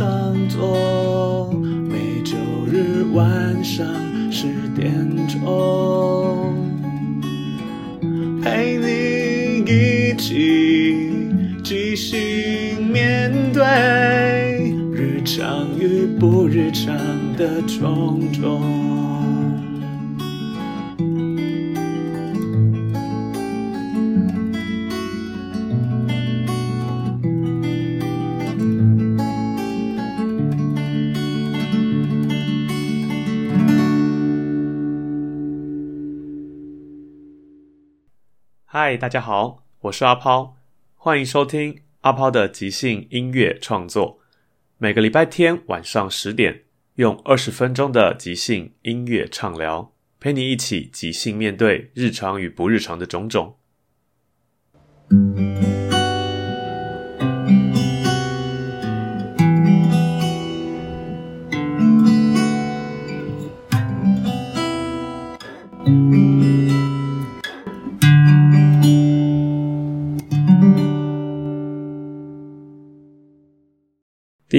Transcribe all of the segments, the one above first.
上座，每周日晚上十点钟，陪你一起即兴面对日常与不日常的种种。嗨，大家好，我是阿抛，欢迎收听阿抛的即兴音乐创作。每个礼拜天晚上十点，用二十分钟的即兴音乐畅聊，陪你一起即兴面对日常与不日常的种种。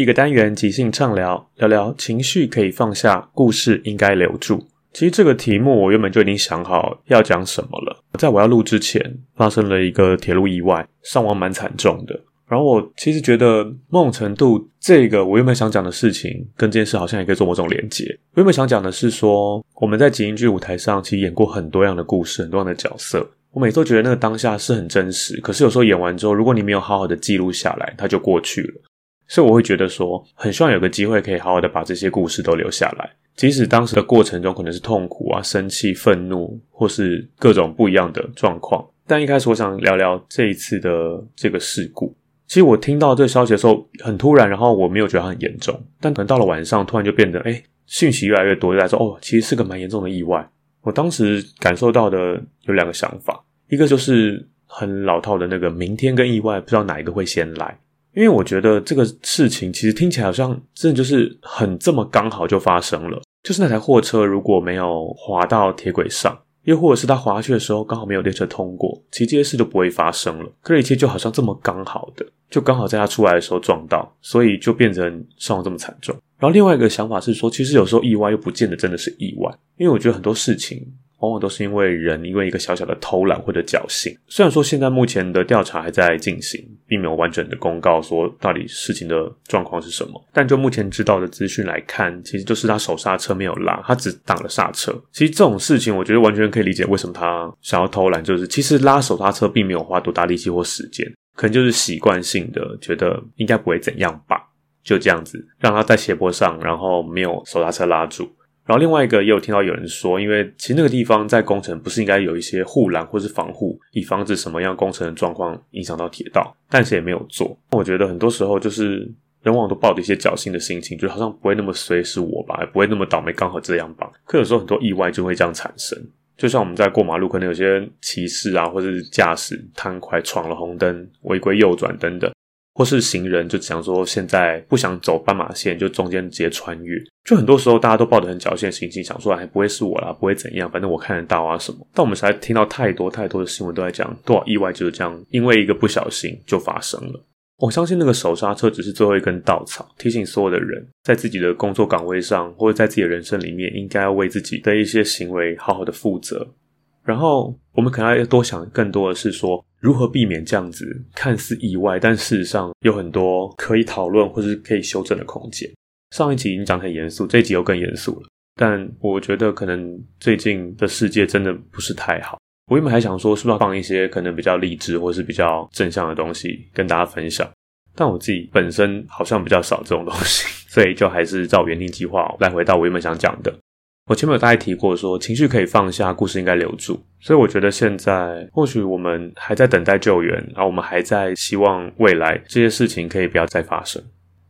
一个单元即兴畅聊，聊聊情绪可以放下，故事应该留住。其实这个题目我原本就已经想好要讲什么了。在我要录之前，发生了一个铁路意外，伤亡蛮惨重的。然后我其实觉得某种程度，这个我原本想讲的事情，跟这件事好像也可以做某种连接。我原本想讲的是说，我们在即兴剧舞台上其实演过很多样的故事，很多样的角色。我每次都觉得那个当下是很真实，可是有时候演完之后，如果你没有好好的记录下来，它就过去了。所以我会觉得说，很希望有个机会可以好好的把这些故事都留下来，即使当时的过程中可能是痛苦啊、生气、愤怒，或是各种不一样的状况。但一开始我想聊聊这一次的这个事故。其实我听到这消息的时候很突然，然后我没有觉得很严重，但可能到了晚上突然就变得，哎，讯息越来越多，就来说，哦，其实是个蛮严重的意外。我当时感受到的有两个想法，一个就是很老套的那个明天跟意外，不知道哪一个会先来。因为我觉得这个事情其实听起来好像真的就是很这么刚好就发生了，就是那台货车如果没有滑到铁轨上，又或者是它滑下去的时候刚好没有列车通过，其实这些事就不会发生了。可是一切就好像这么刚好的，就刚好在它出来的时候撞到，所以就变成伤亡这么惨重。然后另外一个想法是说，其实有时候意外又不见得真的是意外，因为我觉得很多事情。往往都是因为人因为一个小小的偷懒或者侥幸。虽然说现在目前的调查还在进行，并没有完整的公告说到底事情的状况是什么，但就目前知道的资讯来看，其实就是他手刹车没有拉，他只挡了刹车。其实这种事情，我觉得完全可以理解为什么他想要偷懒，就是其实拉手刹车并没有花多大力气或时间，可能就是习惯性的觉得应该不会怎样吧，就这样子让他在斜坡上，然后没有手刹车拉住。然后另外一个也有听到有人说，因为其实那个地方在工程不是应该有一些护栏或是防护，以防止什么样工程的状况影响到铁道，但是也没有做。我觉得很多时候就是人往往都抱着一些侥幸的心情，就好像不会那么随是我吧，也不会那么倒霉，刚好这样吧。可有时候很多意外就会这样产生，就像我们在过马路，可能有些骑士啊，或者是驾驶贪快闯了红灯，违规右转等等。或是行人就想说现在不想走斑马线，就中间直接穿越。就很多时候大家都抱着很侥幸的心情，想说还不会是我啦，不会怎样，反正我看得到啊什么。但我们实在听到太多太多的新闻都在讲多少意外就是这样，因为一个不小心就发生了。我相信那个手刹车只是最后一根稻草，提醒所有的人在自己的工作岗位上或者在自己的人生里面，应该要为自己的一些行为好好的负责。然后我们可能要多想更多的是说。如何避免这样子看似意外，但事实上有很多可以讨论或是可以修正的空间？上一集已经讲很严肃，这一集又更严肃了。但我觉得可能最近的世界真的不是太好。我原本还想说，是不是要放一些可能比较励志或是比较正向的东西跟大家分享？但我自己本身好像比较少这种东西，所以就还是照原定计划来回到我原本想讲的。我前面有大概提过，说情绪可以放下，故事应该留住。所以我觉得现在或许我们还在等待救援，然后我们还在希望未来这些事情可以不要再发生。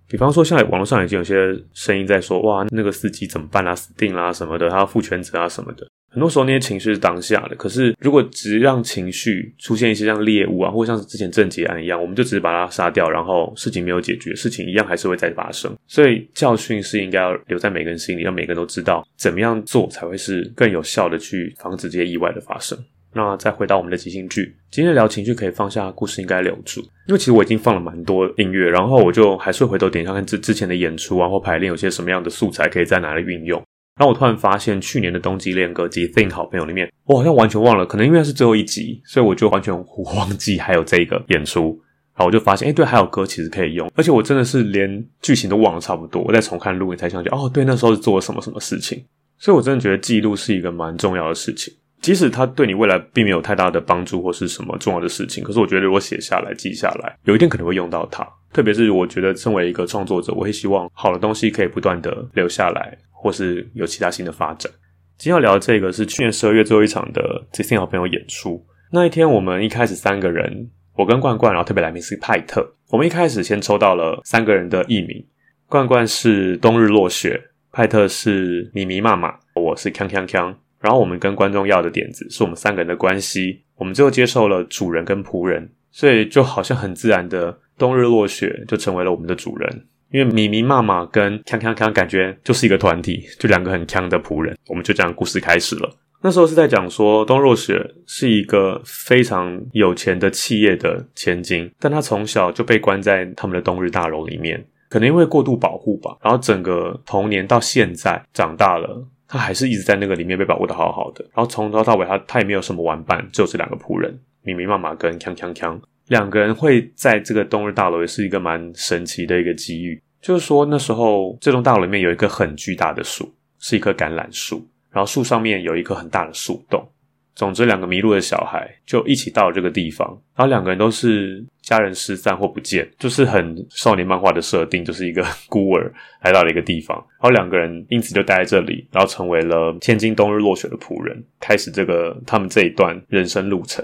比方说，现在网络上已经有些声音在说，哇，那个司机怎么办啊，死定啦什么的，他要负全责啊什么的。很多时候那些情绪是当下的，可是如果只让情绪出现一些像猎物啊，或者像是之前郑捷案一样，我们就只是把它杀掉，然后事情没有解决，事情一样还是会再发生。所以教训是应该要留在每个人心里，让每个人都知道怎么样做才会是更有效的去防止这些意外的发生。那再回到我们的即兴剧，今天聊情绪可以放下，故事应该留住。因为其实我已经放了蛮多音乐，然后我就还是回头点一下看之之前的演出啊或排练有些什么样的素材可以在哪里运用。然后我突然发现去年的冬季恋歌及 Think 好朋友里面，我好像完全忘了，可能因为是最后一集，所以我就完全 忘记还有这个演出。然后我就发现，哎，对，还有歌其实可以用，而且我真的是连剧情都忘了差不多，我再重看录影才想起，哦，对，那时候是做了什么什么事情。所以我真的觉得记录是一个蛮重要的事情。即使它对你未来并没有太大的帮助或是什么重要的事情，可是我觉得如果写下来、记下来，有一天可能会用到它。特别是我觉得身为一个创作者，我会希望好的东西可以不断的留下来，或是有其他新的发展。今天要聊的这个是去年十二月最后一场的 z i 好朋友演出。那一天我们一开始三个人，我跟冠冠，然后特别来宾是派特。我们一开始先抽到了三个人的艺名，冠冠是冬日落雪，派特是咪咪妈妈，我是锵锵锵。然后我们跟观众要的点子是我们三个人的关系，我们最后接受了主人跟仆人，所以就好像很自然的冬日落雪就成为了我们的主人，因为咪咪妈妈跟锵锵锵感觉就是一个团体，就两个很锵的仆人，我们就这样故事开始了。那时候是在讲说冬若雪是一个非常有钱的企业的千金，但她从小就被关在他们的冬日大楼里面，可能因为过度保护吧，然后整个童年到现在长大了。他还是一直在那个里面被保护的好好的，然后从头到尾他他也没有什么玩伴，只有这两个仆人，明明妈妈跟锵锵锵两个人会在这个冬日大楼，也是一个蛮神奇的一个机遇。就是说那时候这栋大楼里面有一个很巨大的树，是一棵橄榄树，然后树上面有一棵很大的树洞。总之，两个迷路的小孩就一起到了这个地方，然后两个人都是家人失散或不见，就是很少年漫画的设定，就是一个孤儿来到了一个地方，然后两个人因此就待在这里，然后成为了千金冬日落雪的仆人，开始这个他们这一段人生路程。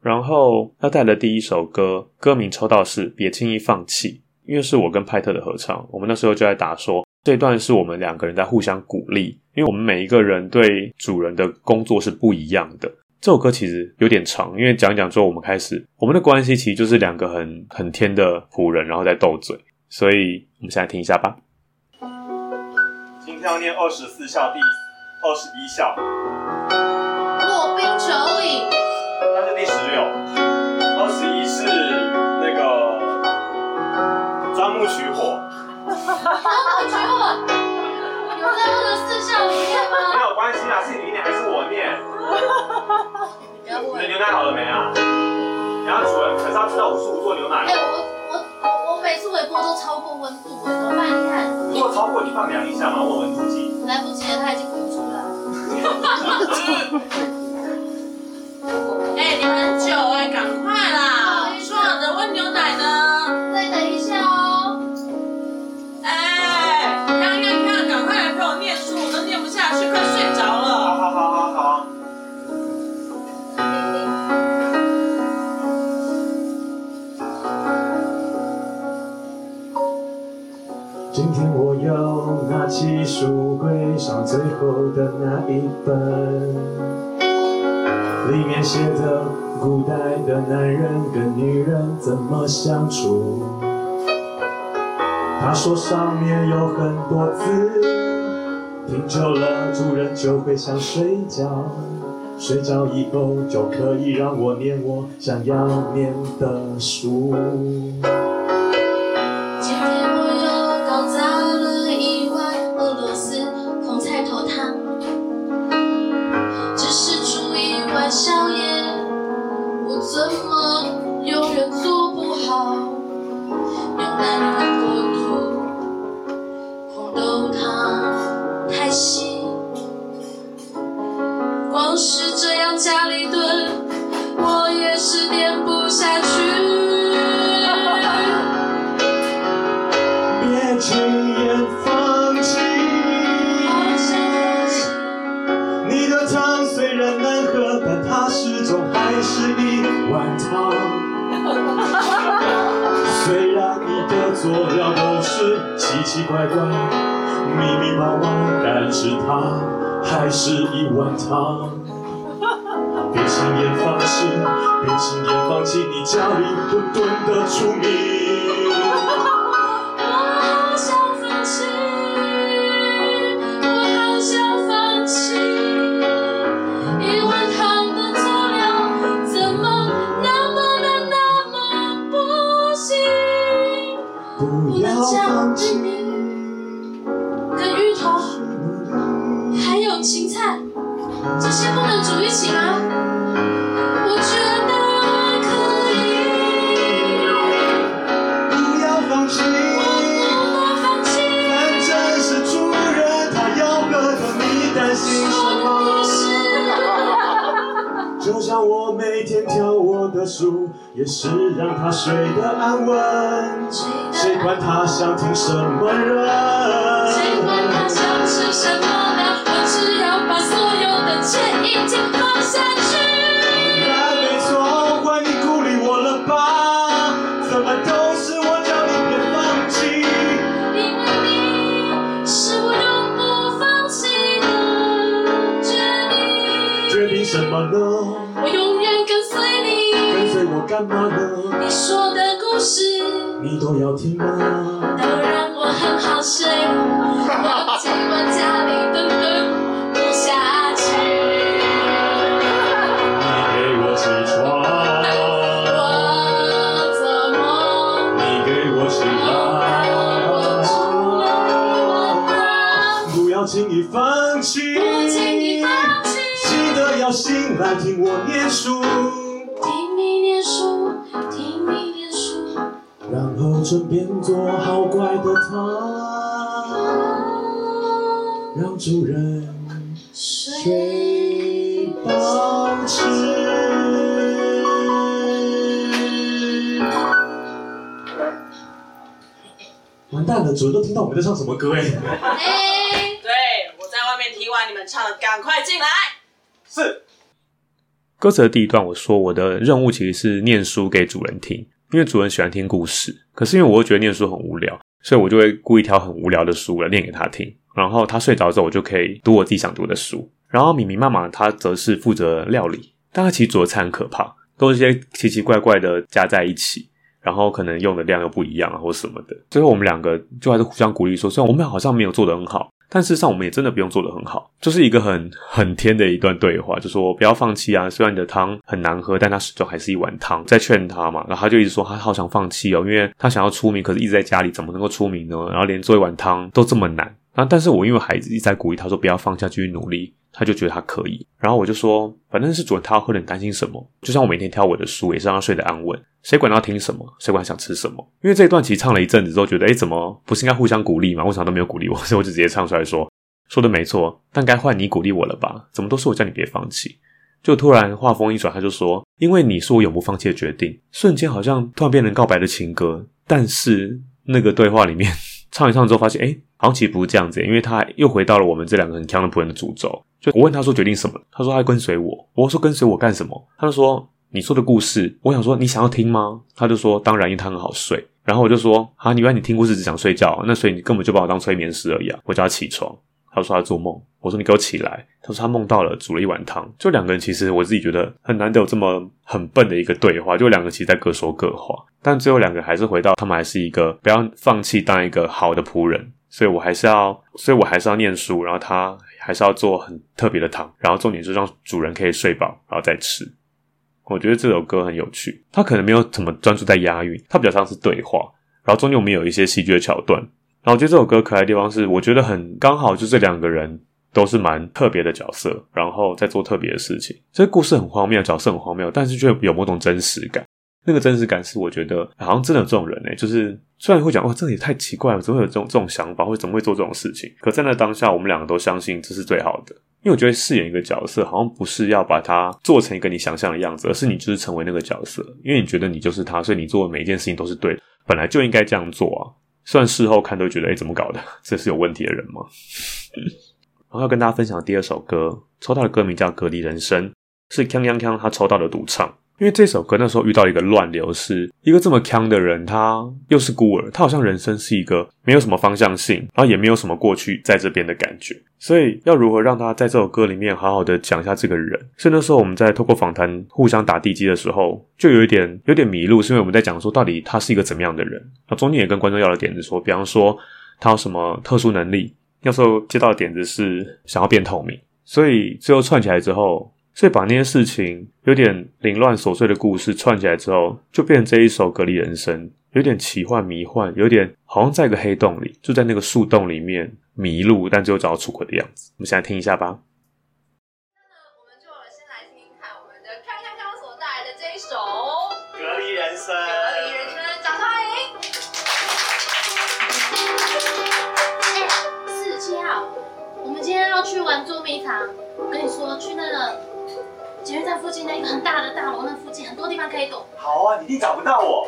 然后要带的第一首歌，歌名抽到是《别轻易放弃》，因为是我跟派特的合唱，我们那时候就在打说。这段是我们两个人在互相鼓励，因为我们每一个人对主人的工作是不一样的。这首歌其实有点长，因为讲讲之后，我们开始我们的关系其实就是两个很很天的仆人，然后在斗嘴。所以我们现在听一下吧。今天要念二十四孝第二十一孝，我取我，有在二十四孝里面吗？没有关系啊，是你念还是我念？你的牛奶好了没啊？然后主人可是要知道五十五做牛奶。哎，我我我我每次微波都超过温度，怎么办？你看。如果超过，你放凉一下嘛，问温度计。来不及了，它已经滚出来了。上最后的那一本，里面写着古代的男人跟女人怎么相处。他说上面有很多字，听久了主人就会想睡觉，睡着以后就可以让我念我想要念的书。怪怪、密密麻麻，但是他还是一碗汤。别轻言放弃，别轻言放弃，你家里混沌的出名。就像我每天挑我的书，也是让他睡得安稳。谁管他想听什么人？谁管他想吃什么呢？我只要把所有的钱一起放下去。那没错，换你鼓励我了吧？怎么都是我叫你别放弃。因为你是我永不放弃的决定。决定什么呢？干嘛呢？你说的故事你都要听吗？都让我很好睡，我尽管家里蹲蹲不下去。你给我起床，我做梦。你给我起来，不要轻易放弃，不轻易放弃，记得要醒来听我念书，主人睡饱吃。完蛋了，主人都听到我们在唱什么歌哎！哎，对，我在外面听完你们唱的，赶快进来。是歌词的第一段，我说我的任务其实是念书给主人听，因为主人喜欢听故事。可是因为我又觉得念书很无聊，所以我就会故意挑很无聊的书来念给他听。然后他睡着之后，我就可以读我自己想读的书。然后米米妈妈她则是负责料理，但她其实做的菜很可怕，都是些奇奇怪怪的加在一起，然后可能用的量又不一样啊，或什么的。最后我们两个就还是互相鼓励说，虽然我们好像没有做得很好，但事实上我们也真的不用做得很好，就是一个很很天的一段对话，就说不要放弃啊，虽然你的汤很难喝，但它始终还是一碗汤，在劝他嘛，然后他就一直说他好想放弃哦，因为他想要出名，可是一直在家里怎么能够出名呢？然后连做一碗汤都这么难，然后但是我因为孩子一直在鼓励他说不要放下，继续努力。他就觉得他可以，然后我就说，反正是主人他要喝的，你担心什么？就像我每天挑我的书，也是让他睡得安稳。谁管他听什么？谁管他想吃什么？因为这一段其实唱了一阵子之后，觉得，诶，怎么不是应该互相鼓励吗？为什么都没有鼓励我？所以我就直接唱出来说，说的没错，但该换你鼓励我了吧？怎么都是我叫你别放弃？就突然话锋一转，他就说，因为你是我永不放弃的决定。瞬间好像突然变成告白的情歌，但是那个对话里面唱一唱之后，发现，诶，好像其实不是这样子，因为他又回到了我们这两个很强的仆人的诅咒。就我问他说决定什么，他说他跟随我。我说跟随我干什么？他就说你说的故事。我想说你想要听吗？他就说当然，因为他很好睡。然后我就说啊，你原来你听故事只想睡觉，那所以你根本就把我当催眠师而已啊！我叫他起床，他说他做梦。我说你给我起来。他说他梦到了煮了一碗汤。就两个人其实我自己觉得很难得有这么很笨的一个对话，就两个其实在各说各话，但最后两个还是回到他们还是一个不要放弃当一个好的仆人。所以我还是要，所以我还是要念书，然后他还是要做很特别的汤，然后重点是让主人可以睡饱，然后再吃。我觉得这首歌很有趣，它可能没有怎么专注在押韵，它比较像是对话，然后中间我们有一些戏剧的桥段。然后我觉得这首歌可爱的地方是，我觉得很刚好，就这两个人都是蛮特别的角色，然后在做特别的事情。这个故事很荒谬，角色很荒谬，但是却有某种真实感。那个真实感是我觉得好像真的有这种人呢、就是虽然会讲哇，这也太奇怪了，怎么会有这种这种想法，或怎么会做这种事情？可站在当下，我们两个都相信这是最好的。因为我觉得饰演一个角色，好像不是要把它做成一个你想象的样子，而是你就是成为那个角色。因为你觉得你就是他，所以你做的每一件事情都是对的，本来就应该这样做啊。算事后看都觉得，哎，怎么搞的？这是有问题的人吗？然后要跟大家分享第二首歌，抽到的歌名叫《隔离人生》，是锵锵锵他抽到的独唱。因为这首歌那时候遇到一个乱流，是一个这么强的人，他又是孤儿，他好像人生是一个没有什么方向性，然后也没有什么过去在这边的感觉，所以要如何让他在这首歌里面好好的讲一下这个人？所以那时候我们在透过访谈互相打地基的时候，就有一点有点迷路，是因为我们在讲说到底他是一个怎么样的人，那中间也跟观众要了点子说，比方说他有什么特殊能力。那时候接到的点子是想要变透明，所以最后串起来之后，所以把那些事情有点凌乱琐碎的故事串起来之后，就变成这一首《隔离人生》，有点奇幻迷幻，有点好像在一个黑洞里，就在那个树洞里面迷路，但最后找到出口的样子。我们现在听一下吧。我们就先来听听看我们的看看看所带来的这一首《隔离人生，隔离人生》，掌声欢迎！哎，四十七号，我们今天要去玩捉迷藏。我跟你说，去那个捷运站附近那个很大的大楼，那附近很多地方可以躲。好啊，你一定找不到我。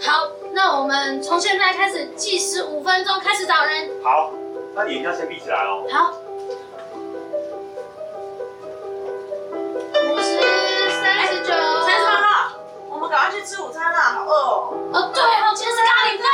好，那我们从现在开始计时五分钟，开始找人。好，那你一定要先闭起来哦。好。五十三十九，三十八号，我们赶快去吃午餐啦，好饿哦。哦，对哦，今天是咖喱饭。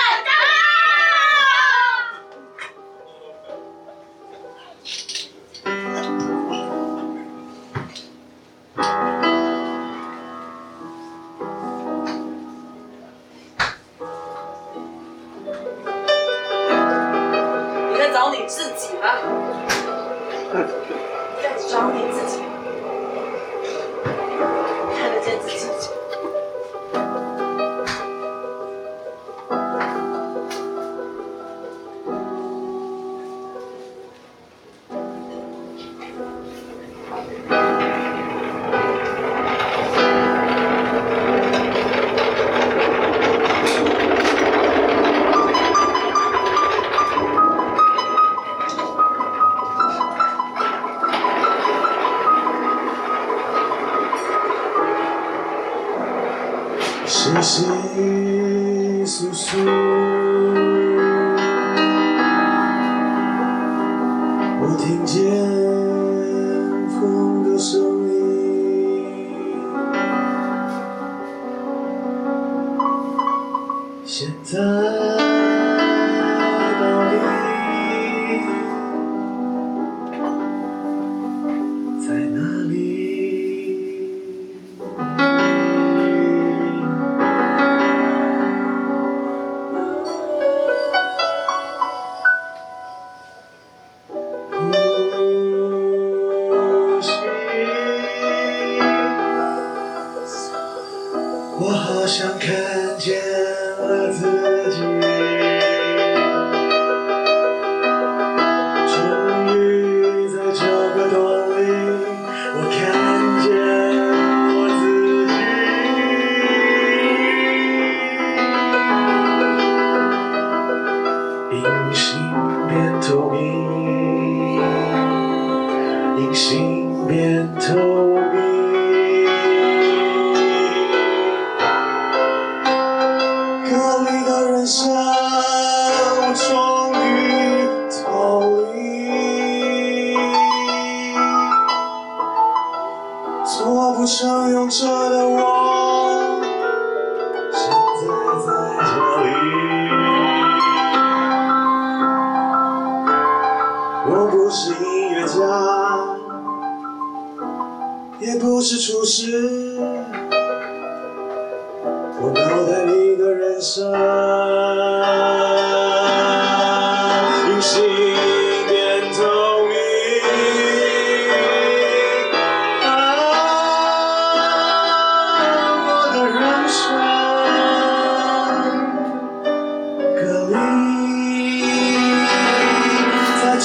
离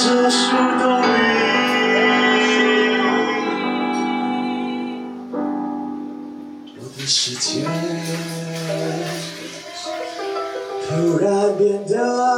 这树洞里，我的世界突然变得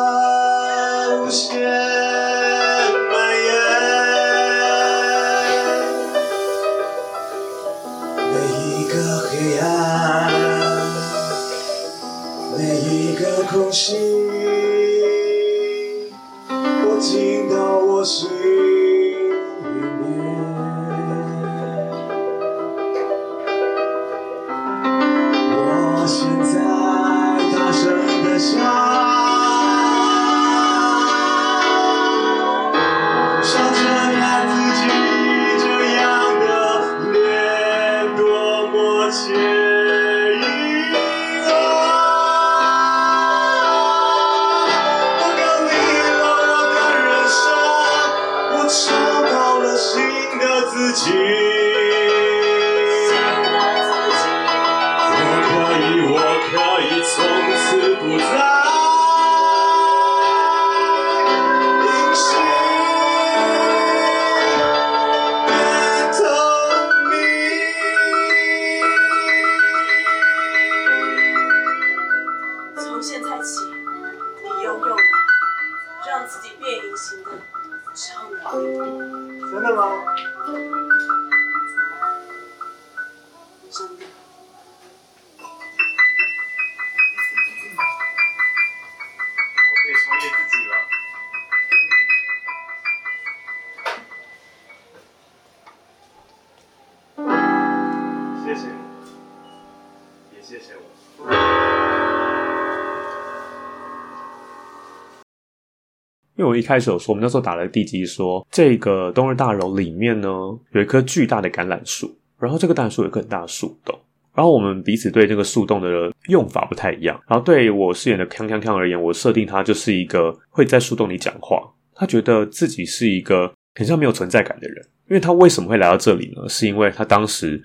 Gracias. 因为我一开始有说，我们那时候打了地基说，这个东日大楼里面呢有一棵巨大的橄榄树，然后这个橄榄树有一个很大的树洞，然后我们彼此对这个树洞的用法不太一样。然后对我饰演的康康康而言，我设定他就是一个会在树洞里讲话，他觉得自己是一个很像没有存在感的人。因为他为什么会来到这里呢？是因为他当时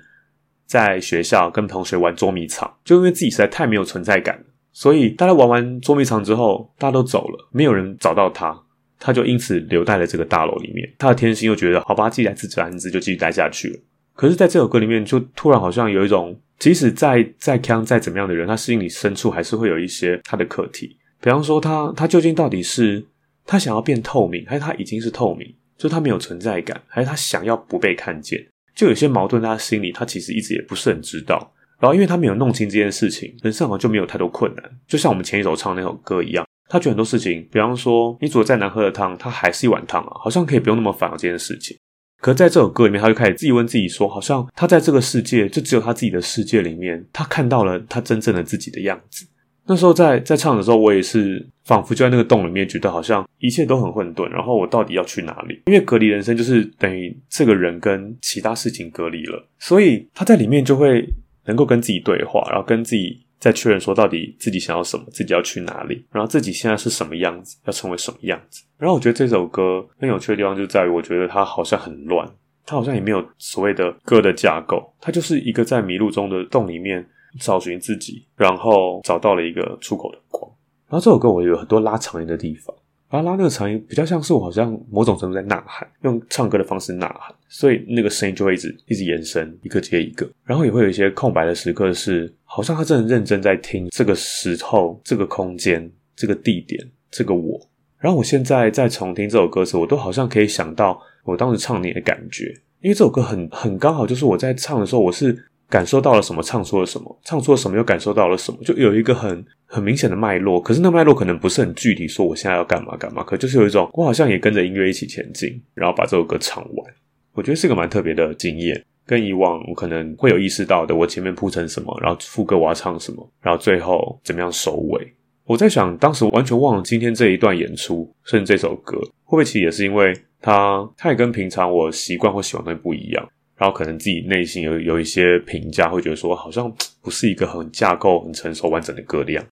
在学校跟同学玩捉迷藏，就因为自己实在太没有存在感了，所以大家玩完捉迷藏之后，大家都走了，没有人找到他，他就因此留在了这个大楼里面。他的天性又觉得，好吧，既然自知安之，就继续待下去了。可是，在这首歌里面，就突然好像有一种，即使再再强再怎么样的人，他心里深处还是会有一些他的课题。比方说他，他究竟到底是他想要变透明，还是他已经是透明？就他没有存在感，还是他想要不被看见？就有些矛盾在他心里，他其实一直也不是很知道。然后，因为他没有弄清这件事情，人生好像就没有太多困难。就像我们前一首唱那首歌一样，他觉得很多事情，比方说你煮了再难喝的汤，它还是一碗汤啊，好像可以不用那么烦恼这件事情。可是在这首歌里面，他就开始自己问自己说，好像他在这个世界，就只有他自己的世界里面，他看到了他真正的自己的样子。那时候在在唱的时候，我也是仿佛就在那个洞里面，觉得好像一切都很混沌。然后我到底要去哪里？因为隔离人生就是等于这个人跟其他事情隔离了，所以他在里面就会能够跟自己对话，然后跟自己在确认说到底自己想要什么，自己要去哪里，然后自己现在是什么样子，要成为什么样子。然后我觉得这首歌很有趣的地方就在于，我觉得它好像很乱，它好像也没有所谓的歌的架构，它就是一个在迷路中的洞里面。找寻自己，然后找到了一个出口的光。然后这首歌我有很多拉长音的地方，然后拉那个长音比较像是我好像某种程度在呐喊，用唱歌的方式呐喊，所以那个声音就会一直一直延伸，一个接一个。然后也会有一些空白的时刻，是好像他真的认真在听这个时候、这个空间、这个地点、这个我。然后我现在在重听这首歌时，我都好像可以想到我当时唱你的感觉，因为这首歌很很刚好，就是我在唱的时候，我是。感受到了什么，唱出了什么，唱出了什么，又感受到了什么，就有一个很很明显的脉络。可是那脉络可能不是很具体，说我现在要干嘛干嘛，可就是有一种我好像也跟着音乐一起前进，然后把这首歌唱完。我觉得是个蛮特别的经验，跟以往我可能会有意识到的，我前面铺成什么，然后副歌我要唱什么，然后最后怎么样收尾。我在想，当时完全忘了今天这一段演出，甚至这首歌，会不会其实也是因为它，它也跟平常我习惯或喜欢的东西不一样。然后可能自己内心有有一些评价，会觉得说好像不是一个很架构、很成熟、完整的歌量。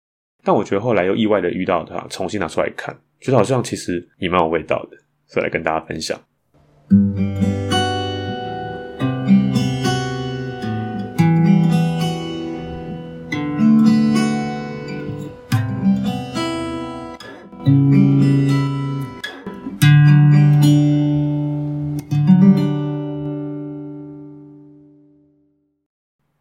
但我觉得后来又意外的遇到它，重新拿出来看，觉得好像其实也蛮有味道的，所以来跟大家分享。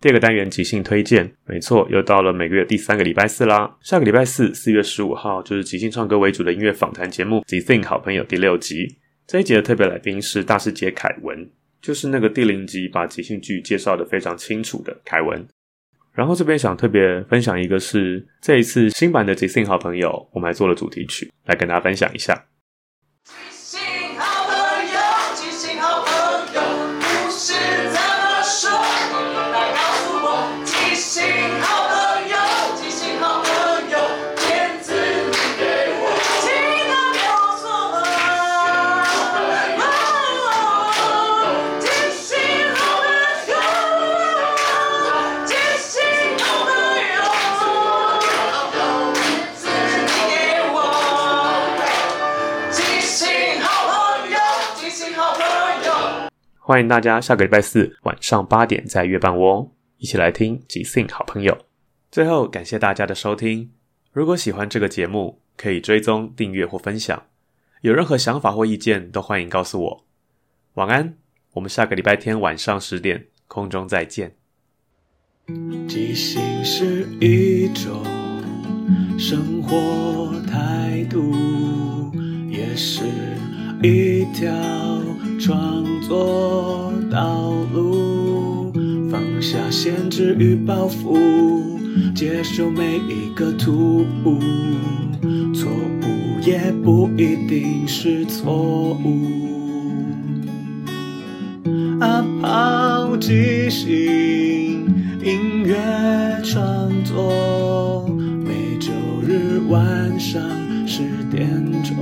第二个单元即兴推荐，没错，又到了每个月第三个礼拜四啦。下个礼拜四，四月十五号，就是即兴唱歌为主的音乐访谈节目《即兴好朋友》第六集。这一集的特别来宾是大师姐凯文，就是那个第零集把即兴剧介绍的非常清楚的凯文。然后这边想特别分享一个，是这一次新版的《即兴好朋友》，我们还做了主题曲，来跟大家分享一下。欢迎大家下个礼拜四晚上八点在月半窝一起来听即兴好朋友。最后感谢大家的收听，如果喜欢这个节目，可以追踪、订阅或分享。有任何想法或意见，都欢迎告诉我。晚安，我们下个礼拜天晚上十点空中再见。即兴是一种生活态度，也是一条创作道路，放下限制与包袱，接受每一个突兀，错误也不一定是错误。啊，抛即兴，音乐创作，每周日晚上十点钟，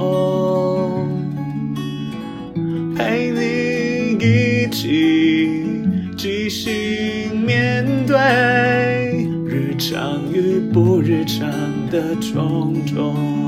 的种种。